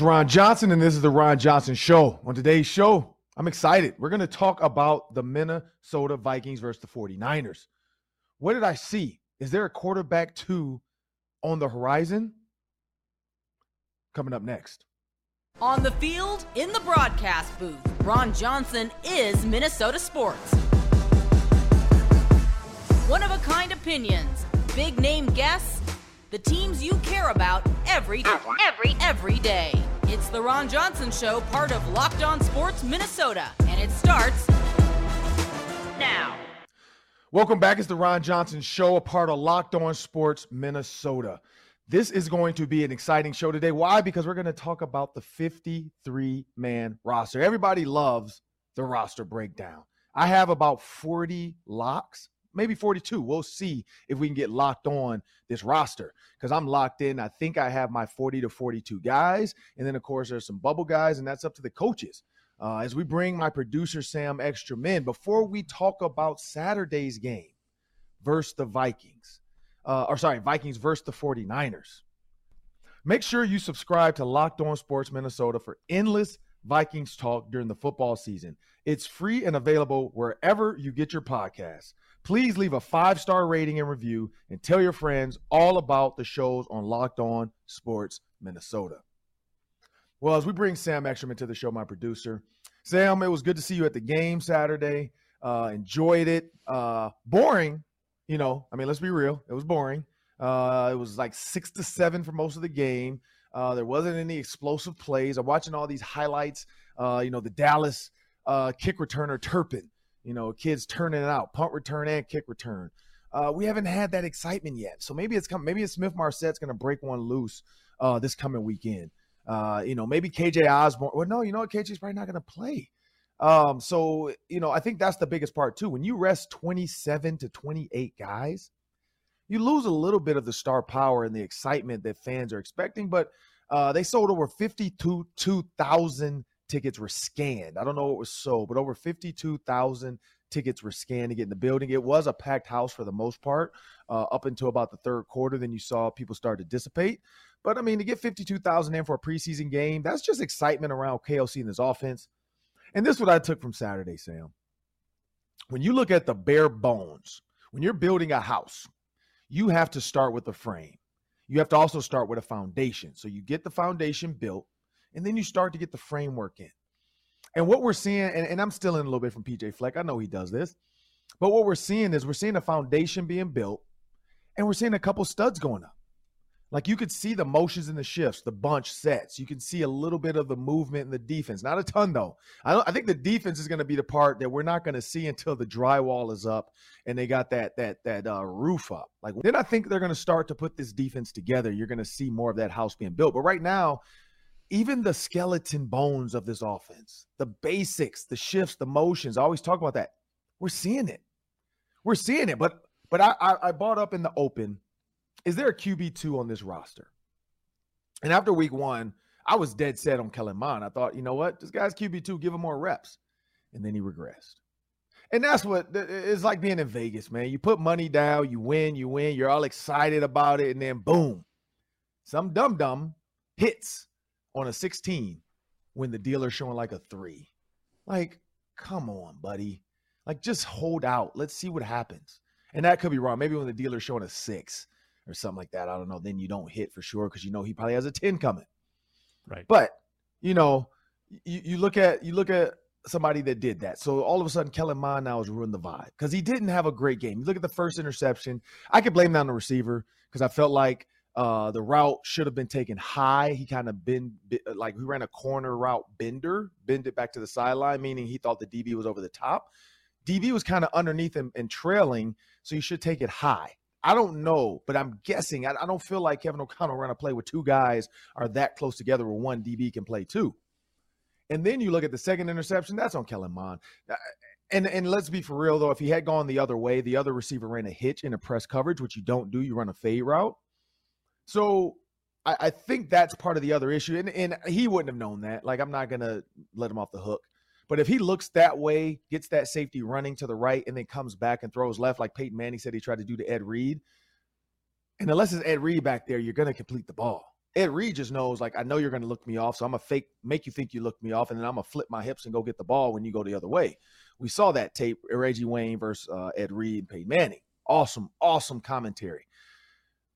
Ron Johnson, and this is the Ron Johnson Show. On today's show, I'm excited. We're going to talk about the Minnesota Vikings versus the 49ers. What did I see? Is there a quarterback two on the horizon? Coming up next. On the field, in the broadcast booth, Ron Johnson is Minnesota sports. One of a kind opinions, big name guests, the teams you care about every every every day. It's the Ron Johnson Show, part of Locked On Sports Minnesota, and it starts now. Welcome back. It's the Ron Johnson Show, a part of Locked On Sports Minnesota. This is going to be an exciting show today. Why? Because we're going to talk about the 53 man roster. Everybody loves the roster breakdown. I have about 40 locks, maybe 42. We'll see if we can get locked on this roster because I'm locked in. I think I have my 40 to 42 guys. And then, of course, there's some bubble guys, and that's up to the coaches. Uh, as we bring my producer, Sam Ekstrom, before we talk about Saturday's game versus the Vikings uh, or sorry, Vikings versus the 49ers. Make sure you subscribe to Locked On Sports Minnesota for endless Vikings talk during the football season. It's free and available wherever you get your podcasts. Please leave a five star rating and review and tell your friends all about the shows on Locked On Sports Minnesota. Well, as we bring Sam Ekstrom to the show, my producer, Sam, it was good to see you at the game Saturday. Uh, enjoyed it. Uh, boring, you know, I mean, let's be real. It was boring. Uh, it was like six to seven for most of the game. Uh, there wasn't any explosive plays. I'm watching all these highlights. Uh, you know, the Dallas uh, kick returner Turpin. You know, kids turning it out, punt return and kick return. Uh, we haven't had that excitement yet. So maybe it's come. Maybe Smith Marsette's going to break one loose uh, this coming weekend. Uh, you know, maybe KJ Osborn. Well, no, you know what? KJ's probably not going to play. Um, so you know, I think that's the biggest part too. When you rest 27 to 28 guys, you lose a little bit of the star power and the excitement that fans are expecting. But uh, they sold over 52,000 tickets were scanned. I don't know what was sold, but over 52,000 tickets were scanned to get in the building. It was a packed house for the most part, uh, up until about the third quarter. Then you saw people start to dissipate. But I mean, to get 52,000 in for a preseason game, that's just excitement around KOC and his offense. And this is what I took from Saturday, Sam. When you look at the bare bones, when you're building a house, you have to start with a frame. You have to also start with a foundation. So you get the foundation built, and then you start to get the framework in. And what we're seeing, and, and I'm still in a little bit from PJ Fleck. I know he does this, but what we're seeing is we're seeing a foundation being built, and we're seeing a couple studs going up. Like you could see the motions and the shifts, the bunch sets. You can see a little bit of the movement in the defense. Not a ton though. I don't I think the defense is going to be the part that we're not going to see until the drywall is up and they got that that that uh, roof up. Like then I think they're going to start to put this defense together. You're going to see more of that house being built. But right now, even the skeleton bones of this offense, the basics, the shifts, the motions, I always talk about that. We're seeing it. We're seeing it. But but I I, I bought up in the open is there a QB2 on this roster? And after week one, I was dead set on Kellen Mond. I thought, you know what? This guy's QB2, give him more reps. And then he regressed. And that's what it's like being in Vegas, man. You put money down, you win, you win, you're all excited about it, and then boom, some dum dum hits on a 16 when the dealer's showing like a three. Like, come on, buddy. Like, just hold out. Let's see what happens. And that could be wrong. Maybe when the dealer's showing a six, or something like that. I don't know. Then you don't hit for sure because you know he probably has a 10 coming. Right. But you know, you, you look at you look at somebody that did that. So all of a sudden, Kellen Mond now has ruined the vibe because he didn't have a great game. You look at the first interception. I could blame that on the receiver because I felt like uh, the route should have been taken high. He kind of been like he ran a corner route bender, bend it back to the sideline, meaning he thought the DB was over the top. DB was kind of underneath him and trailing, so you should take it high. I don't know, but I'm guessing. I, I don't feel like Kevin O'Connell ran a play where two guys are that close together where one DB can play two. And then you look at the second interception, that's on Kellen Mond. Uh, and and let's be for real though, if he had gone the other way, the other receiver ran a hitch in a press coverage, which you don't do. You run a fade route. So I, I think that's part of the other issue. And and he wouldn't have known that. Like I'm not gonna let him off the hook. But if he looks that way, gets that safety running to the right, and then comes back and throws left, like Peyton Manning said he tried to do to Ed Reed, and unless it's Ed Reed back there, you're going to complete the ball. Ed Reed just knows, like, I know you're going to look me off, so I'm going to fake, make you think you look me off, and then I'm going to flip my hips and go get the ball when you go the other way. We saw that tape, Reggie Wayne versus uh, Ed Reed and Peyton Manning. Awesome, awesome commentary.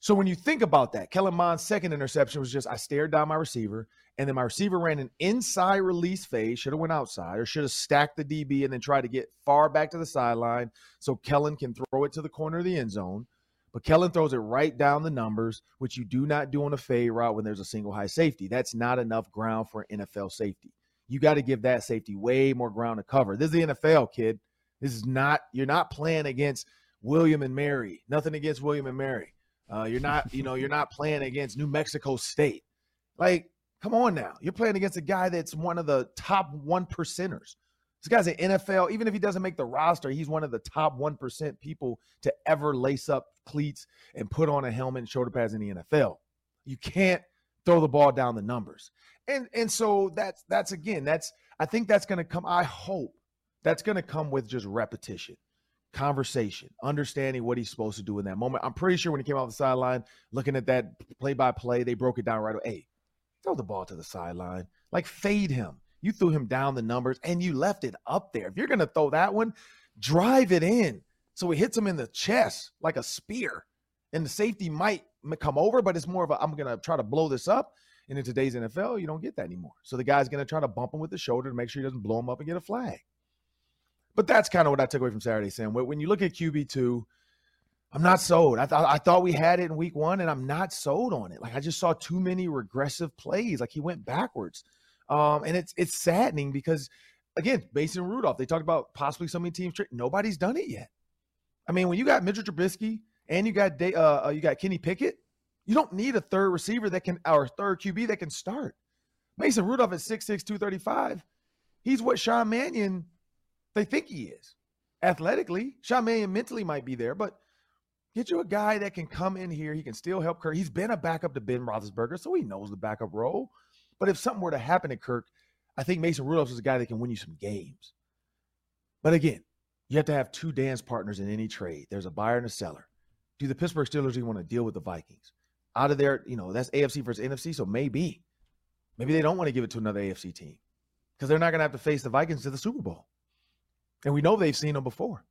So when you think about that, Kellen Mond's second interception was just I stared down my receiver, and then my receiver ran an inside release phase, should have went outside, or should have stacked the DB and then tried to get far back to the sideline so Kellen can throw it to the corner of the end zone. But Kellen throws it right down the numbers, which you do not do on a fade route when there's a single high safety. That's not enough ground for an NFL safety. You got to give that safety way more ground to cover. This is the NFL, kid. This is not, you're not playing against William and Mary. Nothing against William and Mary. Uh, you're not, you know, you're not playing against New Mexico State. Like, come on now. You're playing against a guy that's one of the top one percenters. This guy's an NFL, even if he doesn't make the roster, he's one of the top 1% people to ever lace up cleats and put on a helmet and shoulder pads in the NFL. You can't throw the ball down the numbers. And and so that's that's again, that's I think that's going to come I hope that's going to come with just repetition, conversation, understanding what he's supposed to do in that moment. I'm pretty sure when he came off the sideline, looking at that play by play, they broke it down right away. Hey, throw the ball to the sideline. Like fade him you threw him down the numbers and you left it up there. If you're going to throw that one, drive it in. So it hits him in the chest like a spear. And the safety might come over, but it's more of a I'm going to try to blow this up. And in today's NFL, you don't get that anymore. So the guy's going to try to bump him with the shoulder to make sure he doesn't blow him up and get a flag. But that's kind of what I took away from Saturday, Sam. When you look at QB2, I'm not sold. I, I thought we had it in week one, and I'm not sold on it. Like I just saw too many regressive plays. Like he went backwards. Um, and it's it's saddening because again, Mason Rudolph, they talked about possibly so many teams. Nobody's done it yet. I mean, when you got Mitchell Trubisky and you got uh, uh, you got Kenny Pickett, you don't need a third receiver that can or third QB that can start. Mason Rudolph at 6'6", 235. He's what Sean Mannion they think he is. Athletically, Mannion mentally might be there, but get you a guy that can come in here. He can still help Kirk. He's been a backup to Ben Roethlisberger, so he knows the backup role. But if something were to happen to Kirk, I think Mason Rudolph is a guy that can win you some games. But again, you have to have two dance partners in any trade. There's a buyer and a seller. Do the Pittsburgh Steelers even want to deal with the Vikings? Out of there, you know, that's AFC versus NFC. So maybe, maybe they don't want to give it to another AFC team because they're not going to have to face the Vikings to the Super Bowl. And we know they've seen them before.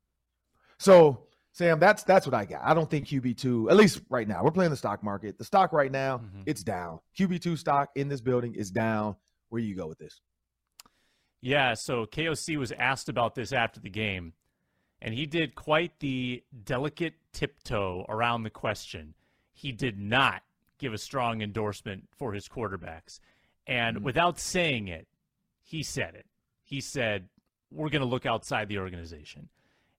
So Sam, that's that's what I got. I don't think QB two, at least right now. We're playing the stock market. The stock right now, mm-hmm. it's down. QB two stock in this building is down. Where you go with this? Yeah, so KOC was asked about this after the game, and he did quite the delicate tiptoe around the question. He did not give a strong endorsement for his quarterbacks. And mm-hmm. without saying it, he said it. He said, We're going to look outside the organization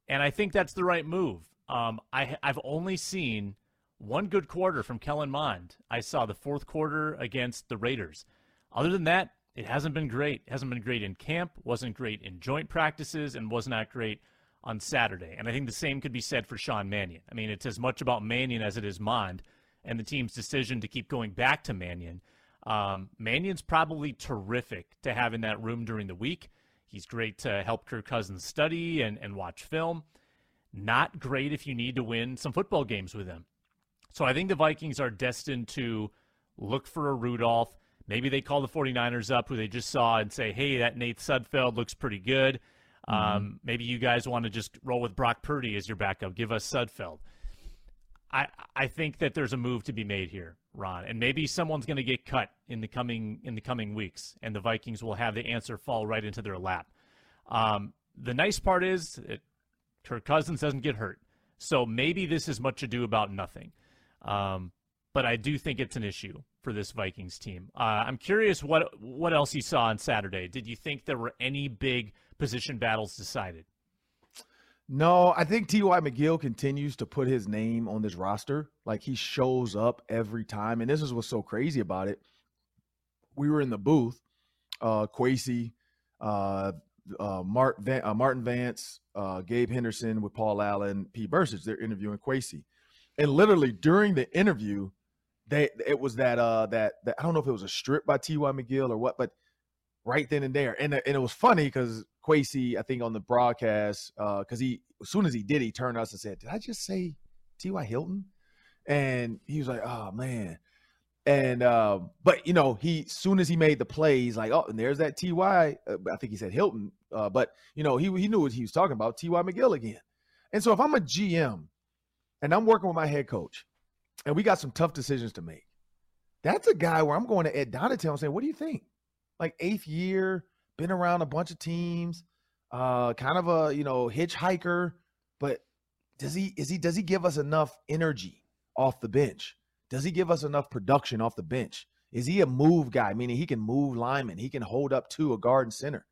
and I think that's the right move. Um, I, I've only seen one good quarter from Kellen Mond. I saw the fourth quarter against the Raiders. Other than that, it hasn't been great. It hasn't been great in camp, wasn't great in joint practices, and was not great on Saturday. And I think the same could be said for Sean Mannion. I mean, it's as much about Mannion as it is Mond and the team's decision to keep going back to Mannion. Um, Mannion's probably terrific to have in that room during the week. He's great to help Kirk Cousins study and, and watch film. Not great if you need to win some football games with him. So I think the Vikings are destined to look for a Rudolph. Maybe they call the 49ers up who they just saw and say, hey, that Nate Sudfeld looks pretty good. Mm-hmm. Um, maybe you guys want to just roll with Brock Purdy as your backup. Give us Sudfeld. I, I think that there's a move to be made here, Ron, and maybe someone's going to get cut in the coming in the coming weeks, and the Vikings will have the answer fall right into their lap. Um, the nice part is it, Kirk Cousins doesn't get hurt, so maybe this is much ado about nothing. Um, but I do think it's an issue for this Vikings team. Uh, I'm curious what what else you saw on Saturday. Did you think there were any big position battles decided? No, I think T.Y. McGill continues to put his name on this roster. Like he shows up every time. And this is what's so crazy about it. We were in the booth, uh, Kwesi, uh, uh, Mart Van, uh, Martin Vance, uh, Gabe Henderson with Paul Allen, P. Bercich. They're interviewing Kwesi. And literally during the interview, they it was that uh that that I don't know if it was a strip by T.Y. McGill or what, but right then and there. And, and it was funny because Kwesi, I think on the broadcast, because uh, he as soon as he did, he turned us and said, "Did I just say T.Y. Hilton?" And he was like, "Oh man." And uh, but you know, he soon as he made the play, he's like, oh, and there's that Ty. Uh, I think he said Hilton, uh, but you know, he he knew what he was talking about, Ty McGill again. And so if I'm a GM and I'm working with my head coach, and we got some tough decisions to make, that's a guy where I'm going to Ed Donatell and saying, what do you think? Like eighth year, been around a bunch of teams, uh, kind of a you know hitchhiker, but does he is he does he give us enough energy off the bench? Does he give us enough production off the bench? Is he a move guy, meaning he can move linemen, he can hold up to a guard and center?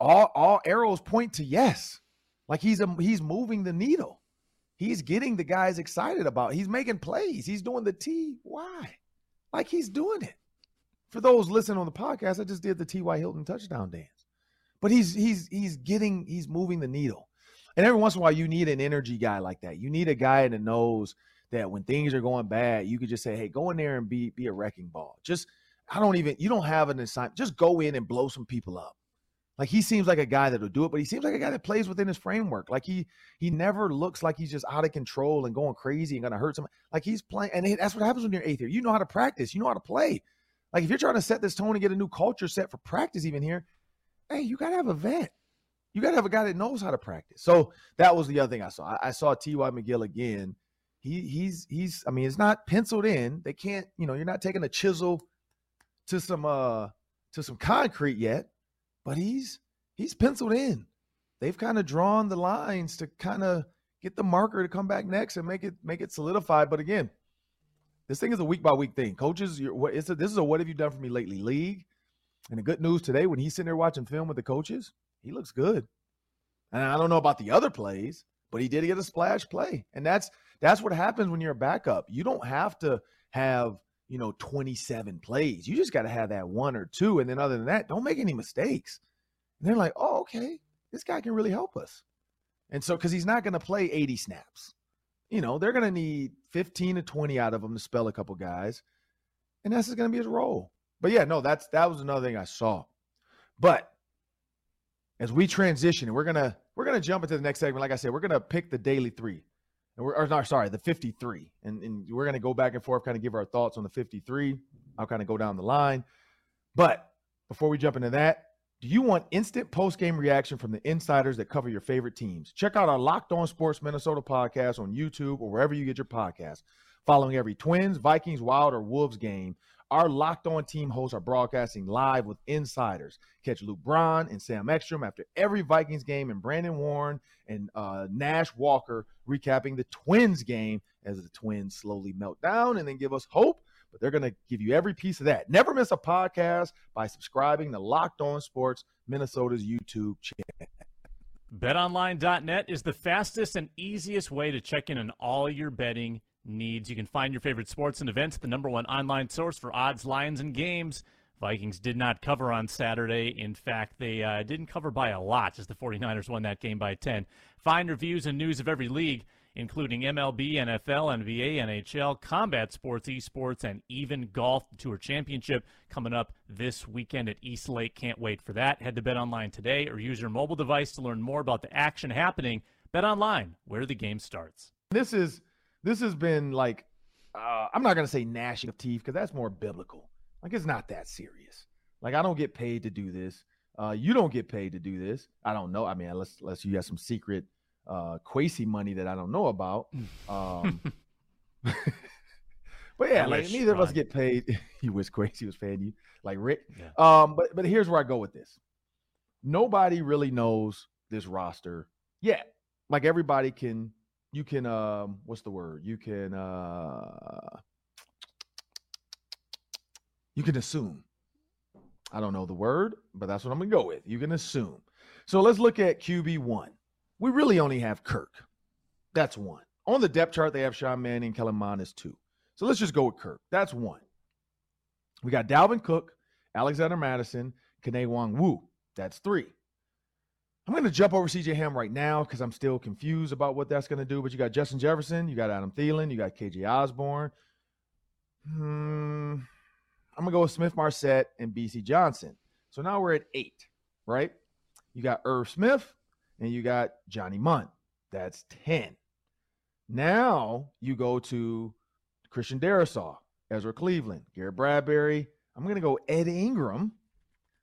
All all arrows point to yes. Like he's a, he's moving the needle. He's getting the guys excited about. It. He's making plays. He's doing the T. Why? Like he's doing it. For those listening on the podcast, I just did the T.Y. Hilton touchdown dance. But he's he's he's getting he's moving the needle. And every once in a while, you need an energy guy like that. You need a guy that knows that when things are going bad, you could just say, "Hey, go in there and be be a wrecking ball." Just I don't even you don't have an assignment. Just go in and blow some people up. Like he seems like a guy that'll do it, but he seems like a guy that plays within his framework. Like he he never looks like he's just out of control and going crazy and gonna hurt someone. Like he's playing, and that's what happens when you're eighth year. You know how to practice. You know how to play. Like if you're trying to set this tone and get a new culture set for practice, even here, hey, you gotta have a vet. You gotta have a guy that knows how to practice. So that was the other thing I saw. I, I saw T.Y. McGill again he he's he's I mean it's not penciled in. They can't, you know, you're not taking a chisel to some uh to some concrete yet, but he's he's penciled in. They've kind of drawn the lines to kind of get the marker to come back next and make it make it solidified. But again, this thing is a week by week thing. Coaches, you're, it's a, this is a what have you done for me lately league. And the good news today, when he's sitting there watching film with the coaches, he looks good. And I don't know about the other plays, but he did get a splash play, and that's that's what happens when you're a backup. You don't have to have, you know, 27 plays. You just got to have that one or two. And then other than that, don't make any mistakes. And they're like, oh, okay, this guy can really help us. And so, because he's not going to play 80 snaps, you know, they're going to need 15 to 20 out of them to spell a couple guys. And that's going to be his role. But yeah, no, that's that was another thing I saw. But as we transition, we're gonna we're gonna jump into the next segment. Like I said, we're gonna pick the daily three and we're or, no, sorry, the 53. And, and we're to go back and forth, kind of give our thoughts on the 53. I'll kind of go down the line. But before we jump into that, do you want instant post game reaction from the insiders that cover your favorite teams? Check out our Locked On Sports Minnesota podcast on YouTube or wherever you get your podcast. Following every Twins, Vikings, Wild, or Wolves game, our Locked On team hosts are broadcasting live with insiders. Catch Luke Braun and Sam Ekstrom after every Vikings game, and Brandon Warne and uh, Nash Walker recapping the Twins game as the Twins slowly melt down and then give us hope. But they're going to give you every piece of that. Never miss a podcast by subscribing to Locked On Sports Minnesota's YouTube channel. BetOnline.net is the fastest and easiest way to check in on all your betting needs. You can find your favorite sports and events, the number one online source for odds, lines, and games. Vikings did not cover on Saturday. In fact, they uh, didn't cover by a lot as the 49ers won that game by 10. Find reviews and news of every league, including MLB, NFL, NBA, NHL, combat sports, esports, and even golf. Tour Championship coming up this weekend at East Lake. Can't wait for that. Head to Bet Online today or use your mobile device to learn more about the action happening. Bet Online, where the game starts. This is this has been like uh, I'm not gonna say gnashing of teeth because that's more biblical. Like it's not that serious. Like I don't get paid to do this. Uh, you don't get paid to do this. I don't know. I mean, unless unless you have some secret uh Kwesi money that I don't know about. Um, but yeah, like neither Ron. of us get paid. you wish Kwesi was paying you, like Rick. Yeah. Um, but but here's where I go with this. Nobody really knows this roster yet. Like everybody can you can um what's the word? You can uh you can assume. I don't know the word, but that's what I'm gonna go with. You can assume. So let's look at QB one. We really only have Kirk. That's one. On the depth chart, they have Sean Mannion, Kellen Mond two. So let's just go with Kirk. That's one. We got Dalvin Cook, Alexander Mattison, Kene Nwangwu. That's three. I'm going to jump over CJ Ham right now because I'm still confused about what that's going to do. But you got Justin Jefferson, you got Adam Thielen, you got KJ Osborn. Hmm, I'm going to go with Smith Marsette and Bisi Johnson. So now we're at eight, right? You got Irv Smith and you got Johnny Mundt. That's 10. Now you go to Christian Darrisaw. Ezra Cleveland, Garrett Bradbury. I'm going to go Ed Ingram,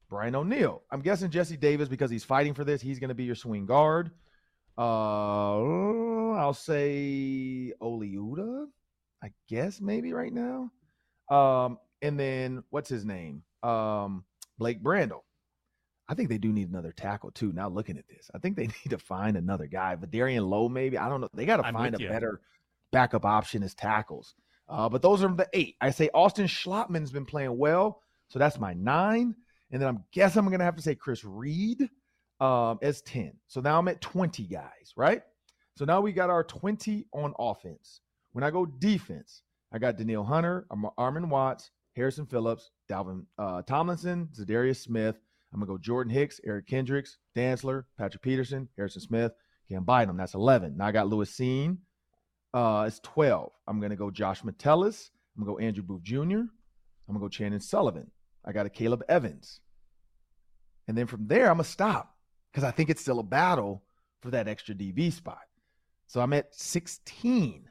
Brian O'Neill. I'm guessing Jesse Davis because he's fighting for this. He's going to be your swing guard. Uh, I'll say Oli Udoh, I guess maybe right now. Um, and then what's his name? Um, Blake Brandel. I think they do need another tackle too. Now looking at this, I think they need to find another guy. Vederian Lowe, maybe. I don't know. They got to find a you. better backup option as tackles. Uh, but those are the eight. I say Austin Schlottmann's been playing well, so that's my nine. And then I'm guess I'm gonna have to say Chris Reed um, as 10. So now I'm at 20 guys, right? So now we got our 20 on offense. When I go defense, I got Danielle Hunter, Armon Watts, Harrison Phillips, Dalvin uh, Tomlinson, Za'Darius Smith. I'm gonna go Jordan Hicks, Eric Kendricks, Dantzler, Patrick Peterson, Harrison Smith, Cam Bynum. That's 11. Now I got Lewis Cine. Uh, it's 12. I'm gonna go Josh Metellus. I'm gonna go Andrew Booth Jr. I'm gonna go Chandon Sullivan. I got Akayleb Evans. And then from there, I'm gonna stop because I think it's still a battle for that extra DB spot. So I'm at 16.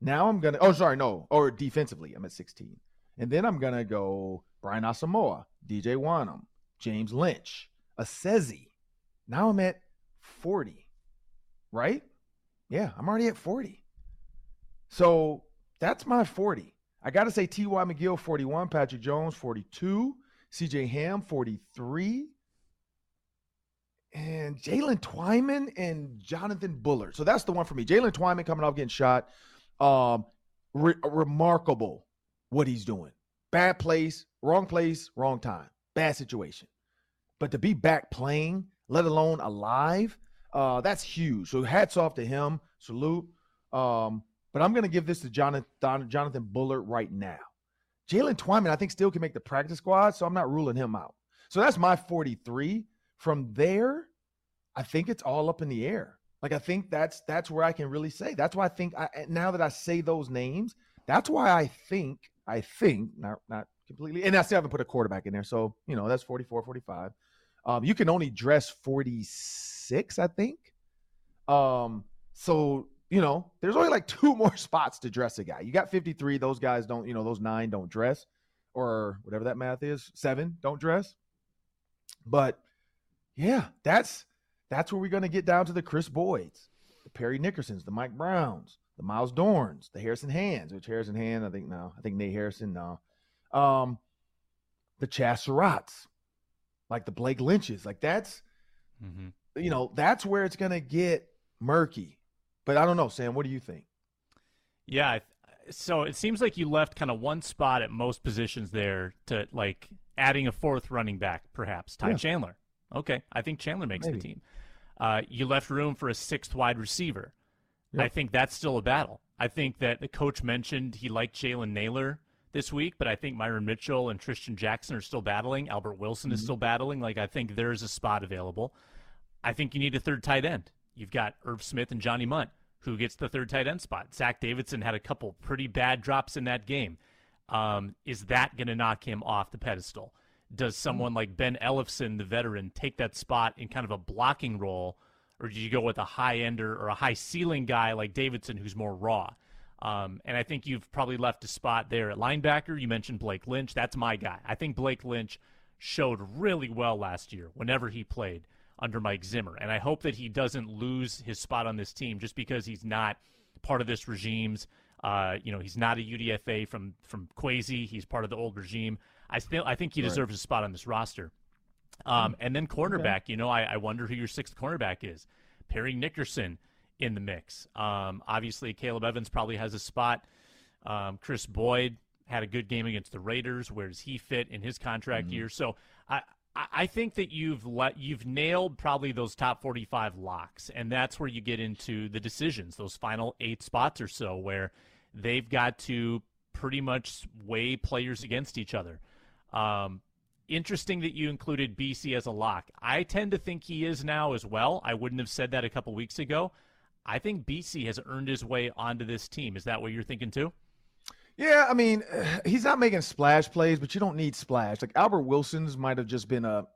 Now I'm gonna. Oh, sorry, no. Or defensively, I'm at 16, and then I'm gonna go Brian Asamoah, DJ Wonnum, James Lynch, Esezi. Now I'm at 40. Right? Yeah, I'm already at 40. So that's my 40. I got to say T.Y. McGill 41, Patrick Jones 42, C.J. Ham 43, and Jalen Twyman and Jonathan Bullard. So that's the one for me. Jalen Twyman coming off getting shot. Um, re- remarkable what he's doing. Bad place, wrong place, wrong time, bad situation. But to be back playing, let alone alive, uh, that's huge. So hats off to him. Salute. Um, but I'm going to give this to Jonathan, Jonathan Bullard right now. Jalen Twyman, I think, still can make the practice squad, so I'm not ruling him out. So that's my 43. From there, I think it's all up in the air. Like I think that's that's where I can really say. That's why I think I now that I say those names, that's why I think I think not not completely and I still haven't put a quarterback in there. So, you know, that's 44, 45. Um, you can only dress 46, I think. Um, so you know, there's only like two more spots to dress a guy. You got 53. Those guys don't, you know, those nine don't dress, or whatever that math is. Seven don't dress. But yeah, that's that's where we're going to get down to the Kris Boyds, the Parry Nickersons, the Mike Browns, the Myles Dorns, the Harrison Hands, which Harrison Hand, I think no, I think Nate Harrison, no. Um, the Chazz Surratts, like the Blake Lynches, like that's mm-hmm. you know, that's where it's gonna get murky. But I don't know, Sam, what do you think? Yeah, so it seems like you left kind of one spot at most positions there to like adding a fourth running back, perhaps Ty yeah. Chandler. Okay, I think Chandler makes Maybe. the team. Uh, you left room for a sixth wide receiver. Yep. I think that's still a battle. I think that the coach mentioned he liked Jalen Nailor this week, but I think Myron Mitchell and Trishton Jackson are still battling. Albert Wilson mm-hmm. is still battling. Like I think there is a spot available. I think you need a third tight end. You've got Irv Smith and Johnny Mundt. who gets the third tight end spot. Zach Davidson had a couple pretty bad drops in that game. Um, is that going to knock him off the pedestal? does someone like Ben Ellefson, the veteran, take that spot in kind of a blocking role, or do you go with a high ender or a high ceiling guy like Davidson who's more raw? Um, and I think you've probably left a spot there at linebacker. You mentioned Blake Lynch. That's my guy. I think Blake Lynch showed really well last year whenever he played under Mike Zimmer. And I hope that he doesn't lose his spot on this team just because he's not part of this regime's. Uh, you know, he's not a UDFA from from Kwesi. He's part of the old regime. I still I think he deserves right. a spot on this roster. Um, and then cornerback, okay. you know, I, I, wonder who your sixth cornerback is. Parry Nickerson in the mix. Um, obviously, Caleb Evans probably has a spot. Um, Kris Boyd had a good game against the Raiders. Where does he fit in his contract mm-hmm. year? So I, I think that you've let you've nailed probably those top 45 locks, and that's where you get into the decisions, those final eight spots or so, where they've got to pretty much weigh players against each other. Um, interesting that you included Bisi as a lock. I tend to think he is now as well. I wouldn't have said that a couple weeks ago. I think Bisi has earned his way onto this team. Is that what you're thinking too? Yeah, I mean, he's not making splash plays, but you don't need splash. Like Albert Wilson's might have just been a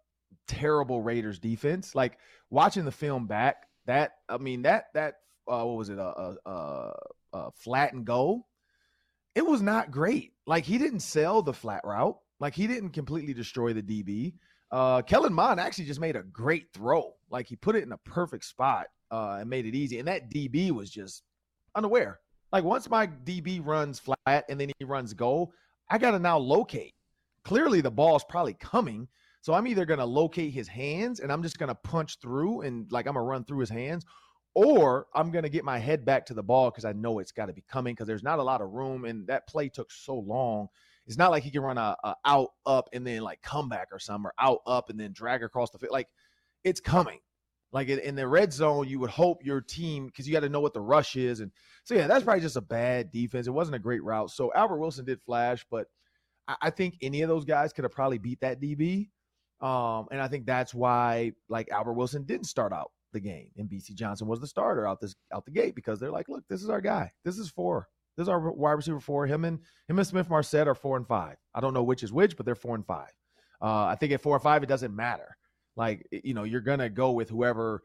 terrible Raiders defense. Like watching the film back, that I mean that that uh, what was it a, a, a, a flat and goal it was not great. Like he didn't sell the flat route. Like he didn't completely destroy the DB. Uh, Kellen Mond actually just made a great throw. Like he put it in a perfect spot uh, and made it easy. And that DB was just unaware. Like once my DB runs flat and then he runs goal, I got to now locate. Clearly the ball's probably coming. So I'm either going to locate his hands and I'm just going to punch through and like I'm going to run through his hands, or I'm going to get my head back to the ball because I know it's got to be coming because there's not a lot of room. And that play took so long. It's not like he can run a, a, out, up, and then like come back or something, or out, up, and then drag across the field. Like it's coming. Like in, in the red zone, you would hope your team because you got to know what the rush is, and so yeah, that's probably just a bad defense. It wasn't a great route. So Albert Wilson did flash, but I, I think any of those guys could have probably beat that DB. Um, and I think that's why like Albert Wilson didn't start out the game, and Bisi Johnson was the starter out this out the gate because they're like, look, this is our guy. This is four. This is our wide receiver four. Him and him and Smith-Marsette are four and five. I don't know which is which, but they're four and five. Uh, I think at four and five, it doesn't matter. Like you know, you're gonna go with whoever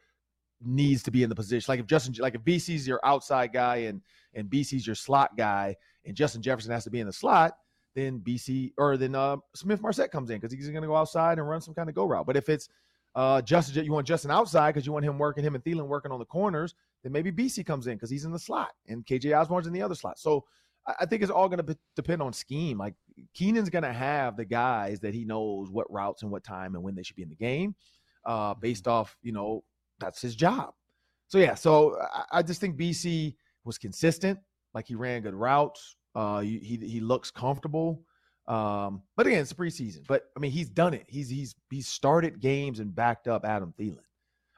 needs to be in the position. Like if Justin, like if Bisi's your outside guy and and Bisi's your slot guy, and Justin Jefferson has to be in the slot, then Bisi or then uh, Smith Marset comes in because he's going to go outside and run some kind of go route. But if it's uh, Justin, you want Justin outside because you want him working, him and Thielen working on the corners, then maybe Bisi comes in because he's in the slot and KJ Osborn's in the other slot. So I, I think it's all going to be- depend on scheme. Like Keenan's going to have the guys that he knows what routes and what time and when they should be in the game, uh, based off you know that's his job. So yeah, so I, I just think Bisi was consistent. Like he ran good routes. Uh, he he looks comfortable. Um, but again, it's preseason. But I mean, he's done it. He's he's he's started games and backed up Adam Thielen.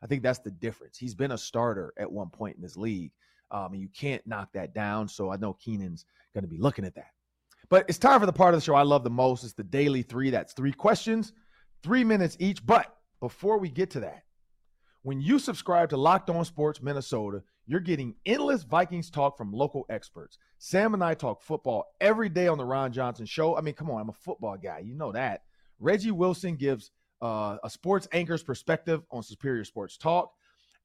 I think that's the difference. He's been a starter at one point in this league. Um, and you can't knock that down. So I know Keenan's going to be looking at that. But it's time for the part of the show I love the most. It's the daily three. That's three questions, three minutes each. But before we get to that, when you subscribe to Locked On Sports Minnesota, you're getting endless Vikings talk from local experts. Sam and I talk football every day on the Ron Johnson Show. I mean, come on, I'm a football guy. You know that. Reggie Wilson gives uh, a sports anchor's perspective on Superior Sports Talk.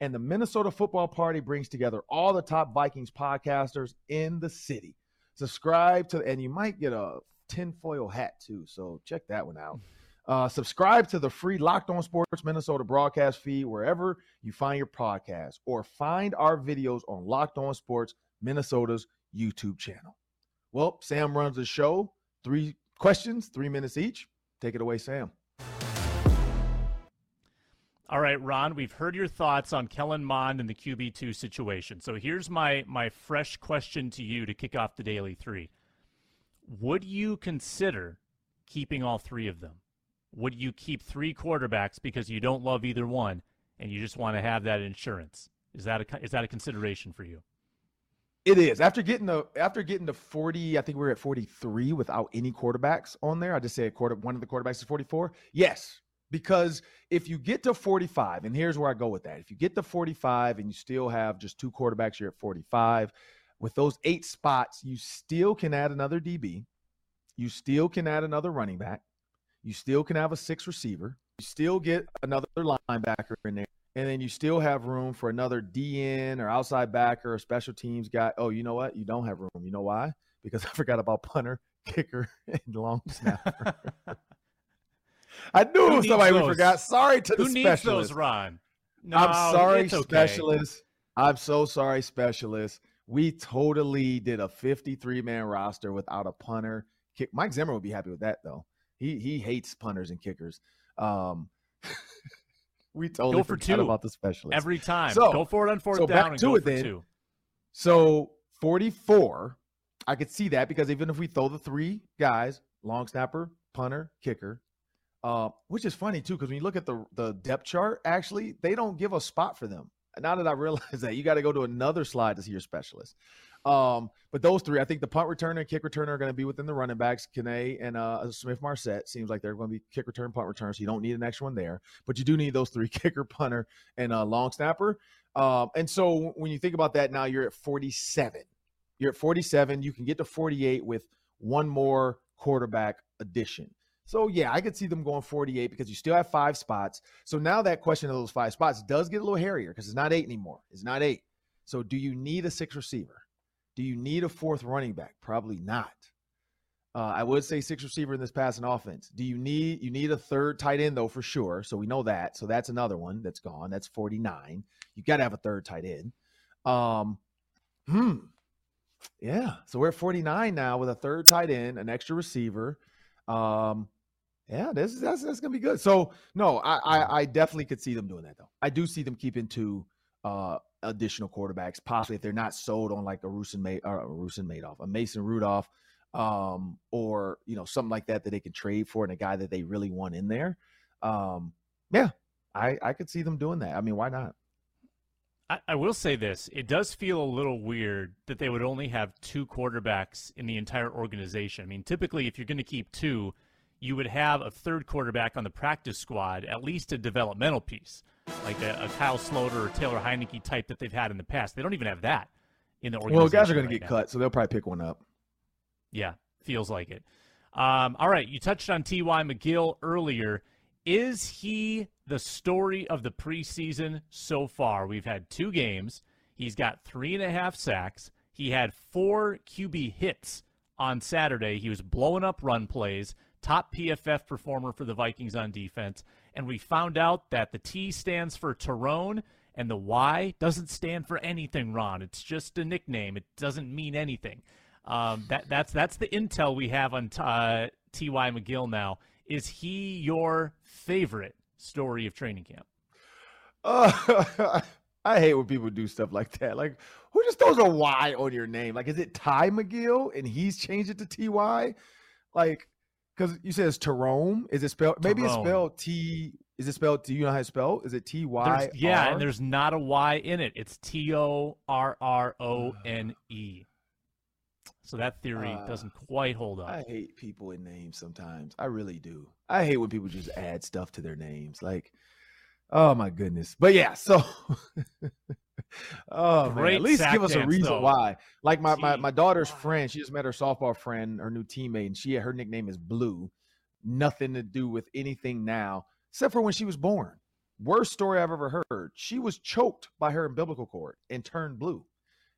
And the Minnesota Football Party brings together all the top Vikings podcasters in the city. Subscribe to, and you might get a tinfoil hat too. So check that one out. Uh, subscribe to the free Locked On Sports Minnesota broadcast feed wherever you find your podcast, or find our videos on Locked On Sports Minnesota's YouTube channel. Well, Sam runs the show. Three questions, three minutes each. Take it away, Sam. All right, Ron, we've heard your thoughts on Kellen Mond and the QB2 situation. So here's my my fresh question to you to kick off the daily 3. Would you consider keeping all three of them? would you keep three quarterbacks because you don't love either one and you just want to have that insurance? Is that a is that a consideration for you? It is. After getting the after getting to 40, I think we are at 43 without any quarterbacks on there. I just say a quarter one of the quarterbacks is 44. Yes. Because if you get to 45, and here's where I go with that. If you get to 45 and you still have just two quarterbacks, you're at 45. With those eight spots, you still can add another DB. You still can add another running back. You still can have a six receiver. You still get another linebacker in there. And then you still have room for another DN or outside backer or special teams guy. Oh, you know what? You don't have room. You know why? Because I forgot about punter, kicker, and long snapper. I knew somebody we forgot. Sorry to Who the specialist. Who needs those, Ron? No, I'm sorry, okay. specialist. I'm so sorry, specialist. We totally did a 53 man roster without a punter. Kick. Mike Zimmer would be happy with that, though. He he hates punters and kickers. Um, we totally go for two about the specialist every time. So go for it on fourth so down and go it for then. two. So 44, I could see that because even if we throw the three guys, long snapper, punter, kicker, uh, which is funny too, because when you look at the the depth chart, actually they don't give a spot for them. Now that I realize that, you got to go to another slide to see your specialist. Um, but those three, I think the punt returner and kick returner are going to be within the running backs. Kane and uh, Smith-Marsette seems like they're going to be kick return, punt return. So you don't need an extra one there, but you do need those three kicker, punter, and uh, long snapper. Um, and so when you think about that, now you're at 47. You're at 47. You can get to 48 with one more quarterback addition. So yeah, I could see them going 48 because you still have five spots. So now that question of those five spots does get a little hairier because it's not eight anymore. It's not eight. So do you need a six receiver? Do you need a fourth running back? Probably not. Uh, I would say six receiver in this passing offense. Do you need you need a third tight end though for sure? So we know that. So that's another one that's gone. That's forty nine. You got to have a third tight end. Um, hmm. Yeah. So we're at forty nine now with a third tight end, an extra receiver. Um, yeah, this is that's, that's gonna be good. So no, I, I I definitely could see them doing that though. I do see them keeping two uh additional quarterbacks, possibly if they're not sold on like a Rusin May or a Rusin Madoff, a Mason Rudolph um, or you know something like that that they can trade for and a guy that they really want in there. Um, yeah, I I could see them doing that. I mean, why not? I, I will say this: it does feel a little weird that they would only have two quarterbacks in the entire organization. I mean, typically, if you're going to keep two, you would have a third quarterback on the practice squad, at least a developmental piece, like a, a Kyle Sloter or Taylor Heinicke type that they've had in the past. They don't even have that in the organization. Well, guys are going right to get now. cut, so they'll probably pick one up. Yeah, feels like it. Um, all right, you touched on T.Y. McGill earlier. Is he the story of the preseason so far? We've had two games. He's got three and a half sacks. He had four QB hits on Saturday. He was blowing up run plays, top PFF performer for the Vikings on defense. And we found out that the T stands for Tyrone and the Y doesn't stand for anything, Ron. It's just a nickname, it doesn't mean anything. Um, that that's that's the intel we have on uh, T.Y. McGill now. Is he your favorite story of training camp? Uh, I hate when people do stuff like that. Like, who just throws a Y on your name? Like, is it Ty McGill and he's changed it to T.Y.? Like, because you said it's Tyrone. Is it spelled? Maybe it's spelled T. Is it spelled? Do you know how it's spelled? Is it T Y? Yeah, and there's not a Y in it. It's T O R R O N E. So that theory Uh, doesn't quite hold up. I hate people in names sometimes. I really do. I hate when people just add stuff to their names. Like, oh my goodness. But yeah, so oh man, at least give us a reason though. why. Like my, my my daughter's friend, she just met her softball friend, her new teammate, and she her nickname is Blue. Nothing to do with anything now, except for when she was born. Worst story I've ever heard. She was choked by her umbilical cord and turned blue.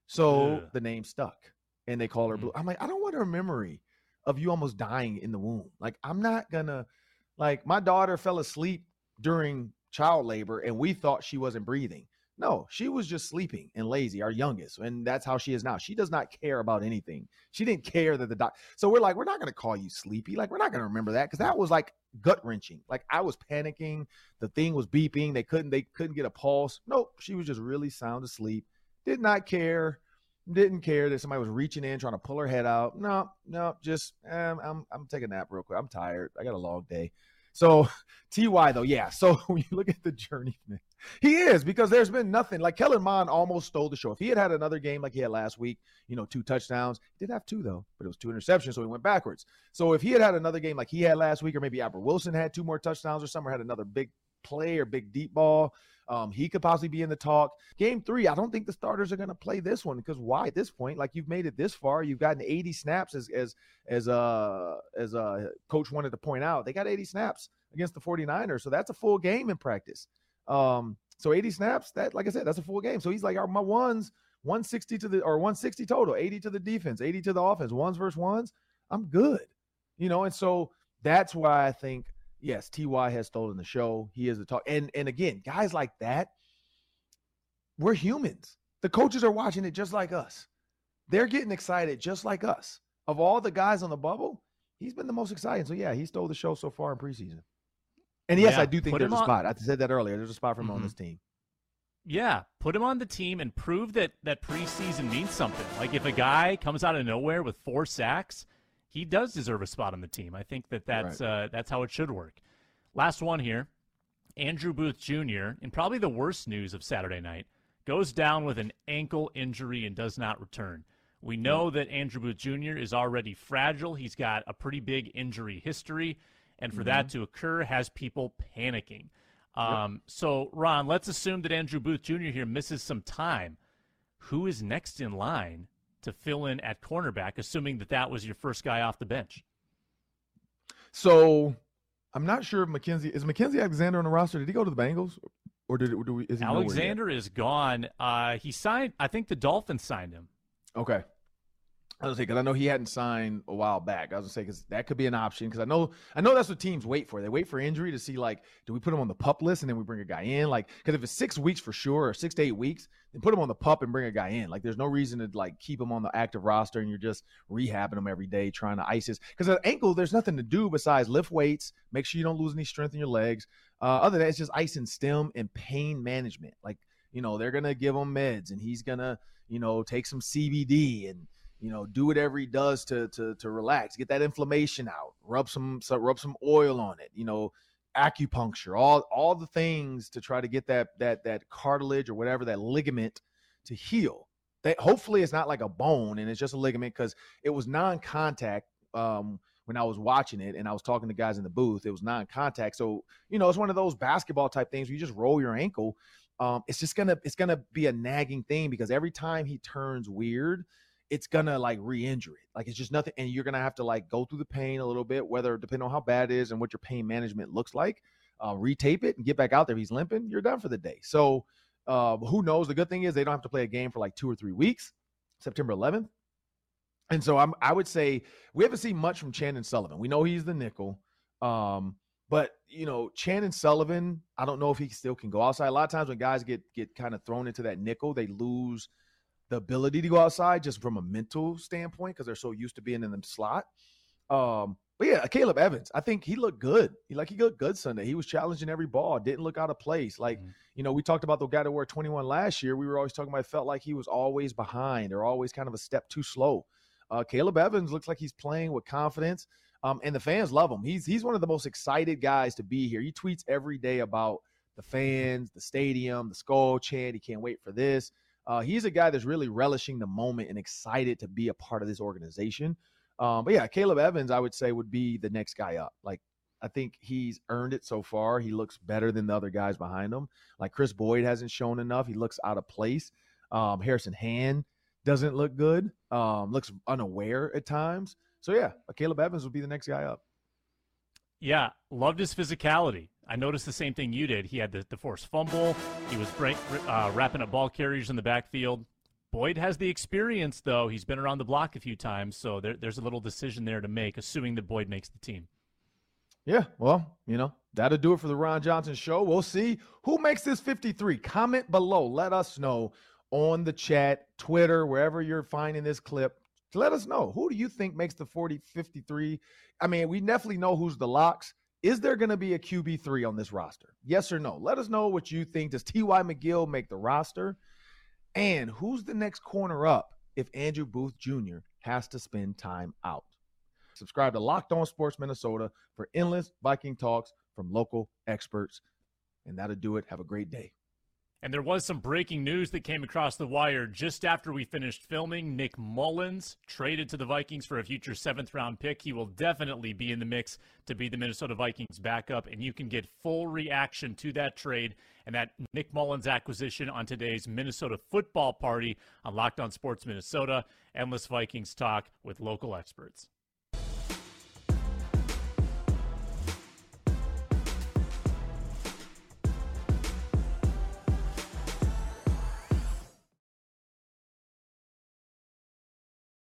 So Ugh. the name stuck and they call her Mm. blue. I'm like, I don't want her memory of you almost dying in the womb. Like, I'm not gonna like my daughter fell asleep during child labor and we thought she wasn't breathing. No, she was just sleeping and lazy, our youngest, and that's how she is now. She does not care about anything. She didn't care that the doc. So we're like, we're not gonna call you sleepy. Like, we're not gonna remember that because that was like gut wrenching. Like I was panicking. The thing was beeping. They couldn't. They couldn't get a pulse. Nope. She was just really sound asleep. Did not care. Didn't care that somebody was reaching in trying to pull her head out. No, no. Just um, I'm I'm taking a nap real quick. I'm tired. I got a long day. So Ty though, yeah. So when you look at the journeyman, he is because there's been nothing. Like Kellen Mond almost stole the show. If he had had another game like he had last week, you know, two touchdowns, he did have two though, but it was two interceptions, so he went backwards. So if he had had another game like he had last week, or maybe Albert Wilson had two more touchdowns or or had another big play or big deep ball, um, he could possibly be in the talk. Game three, I don't think the starters are going to play this one because why? At this point, like you've made it this far, you've gotten 80 snaps as as as uh as uh coach wanted to point out. They got 80 snaps against the 49ers, so that's a full game in practice. Um, so 80 snaps, that like I said, that's a full game. So he's like, "Are my ones 160 to the or 160 total, 80 to the defense, 80 to the offense, ones versus ones. I'm good, you know. And so that's why I think yes, Ty has stolen the show. He is the talk, and and again, guys like that, we're humans. The coaches are watching it just like us. They're getting excited just like us. Of all the guys on the bubble, he's been the most exciting. So yeah, he stole the show so far in preseason. And yes, Yeah, I do think there's a on- spot. I said that earlier. There's a spot for him on Mhm. this team. Yeah, put him on the team and prove that that preseason means something. Like if a guy comes out of nowhere with four sacks, he does deserve a spot on the team. I think that that's uh, that's how it should work. Last one here, Andrew Booth Jr. and probably the worst news of Saturday night goes down with an ankle injury and does not return. We know that Andrew Booth Jr. is already fragile. He's got a pretty big injury history, and for that to occur has people panicking. Um, So, Ron, let's assume that Andrew Booth Jr. here misses some time. Who is next in line to fill in at cornerback, assuming that that was your first guy off the bench? So I'm not sure if Mackenzie is Mackenzie Alexander on the roster. Did he go to the Bengals, or did it? Do we, is he? Alexander is gone. Uh, he signed. I think the Dolphins signed him. Okay. I was say because I know he hadn't signed a while back. I was gonna say because that could be an option because I know I know that's what teams wait for. They wait for injury to see like, do we put him on the pup list and then we bring a guy in? Like, because if it's six weeks for sure or six to eight weeks, then put him on the pup and bring a guy in. Like, there's no reason to like keep him on the active roster and you're just rehabbing him every day trying to ice his. Because at ankle, there's nothing to do besides lift weights, make sure you don't lose any strength in your legs. Uh, other than that, it's just ice and stem and pain management. Like, you know, they're gonna give him meds and he's gonna, you know, take some CBD and you know, do whatever he does to to to relax, get that inflammation out, rub some so rub some oil on it, you know, acupuncture, all all the things to try to get that that that cartilage or whatever that ligament to heal. That hopefully it's not like a bone and it's just a ligament because it was non-contact um, when I was watching it and I was talking to guys in the booth. It was non-contact, so you know it's one of those basketball type things. Where you just roll your ankle. Um, it's just gonna it's gonna be a nagging thing because every time he turns weird, it's gonna like re-injure it. Like it's just nothing, and you're gonna have to like go through the pain a little bit, whether depending on how bad it is and what your pain management looks like. Uh, retape it and get back out there. If he's limping, you're done for the day. So uh, who knows? The good thing is they don't have to play a game for like two or three weeks, September 11th. And so I'm, I would say we haven't seen much from Chandon Sullivan. We know he's the nickel. Um, but you know, Chandon Sullivan, I don't know if he still can go outside. A lot of times when guys get get kind of thrown into that nickel, they lose – the ability to go outside just from a mental standpoint because they're so used to being in the slot. Um, but yeah, Akayleb Evans, I think he looked good. He like he looked good Sunday. He was challenging every ball, didn't look out of place. Like mm-hmm. you know, we talked about the guy that wore 21 last year. We were always talking about. Felt like he was always behind or always kind of a step too slow. Uh, Akayleb Evans looks like he's playing with confidence, um, and the fans love him. He's he's one of the most excited guys to be here. He tweets every day about the fans, the stadium, the skull chant. He can't wait for this. Uh, he's a guy that's really relishing the moment and excited to be a part of this organization. Um, but yeah, Akayleb Evans, I would say, would be the next guy up. Like, I think he's earned it so far. He looks better than the other guys behind him. Like Kris Boyd hasn't shown enough. He looks out of place. Um, Harrison Hand doesn't look good. Um, looks unaware at times. So yeah, Akayleb Evans would be the next guy up. Yeah, loved his physicality. I noticed the same thing you did. He had the, the forced fumble. He was break, uh, wrapping up ball carriers in the backfield. Boyd has the experience, though. He's been around the block a few times, so there, there's a little decision there to make, assuming that Boyd makes the team. Yeah, well, you know, that'll do it for the Ron Johnson show. We'll see who makes this 53. Comment below. Let us know on the chat, Twitter, wherever you're finding this clip. Let us know. Who do you think makes the 40 53? I mean, we definitely know who's the locks. Is there going to be a QB3 on this roster? Yes or no? Let us know what you think. Does T.Y. McGill make the roster? And who's the next corner up if Andrew Booth Jr. has to spend time out? Subscribe to Locked On Sports Minnesota for endless Viking talks from local experts. And that'll do it. Have a great day. And there was some breaking news that came across the wire just after we finished filming. Nick Mullens traded to the Vikings for a future seventh round pick. He will definitely be in the mix to be the Minnesota Vikings backup. And you can get full reaction to that trade and that Nick Mullens acquisition on today's Minnesota football party on Locked On Sports Minnesota. Endless Vikings talk with local experts.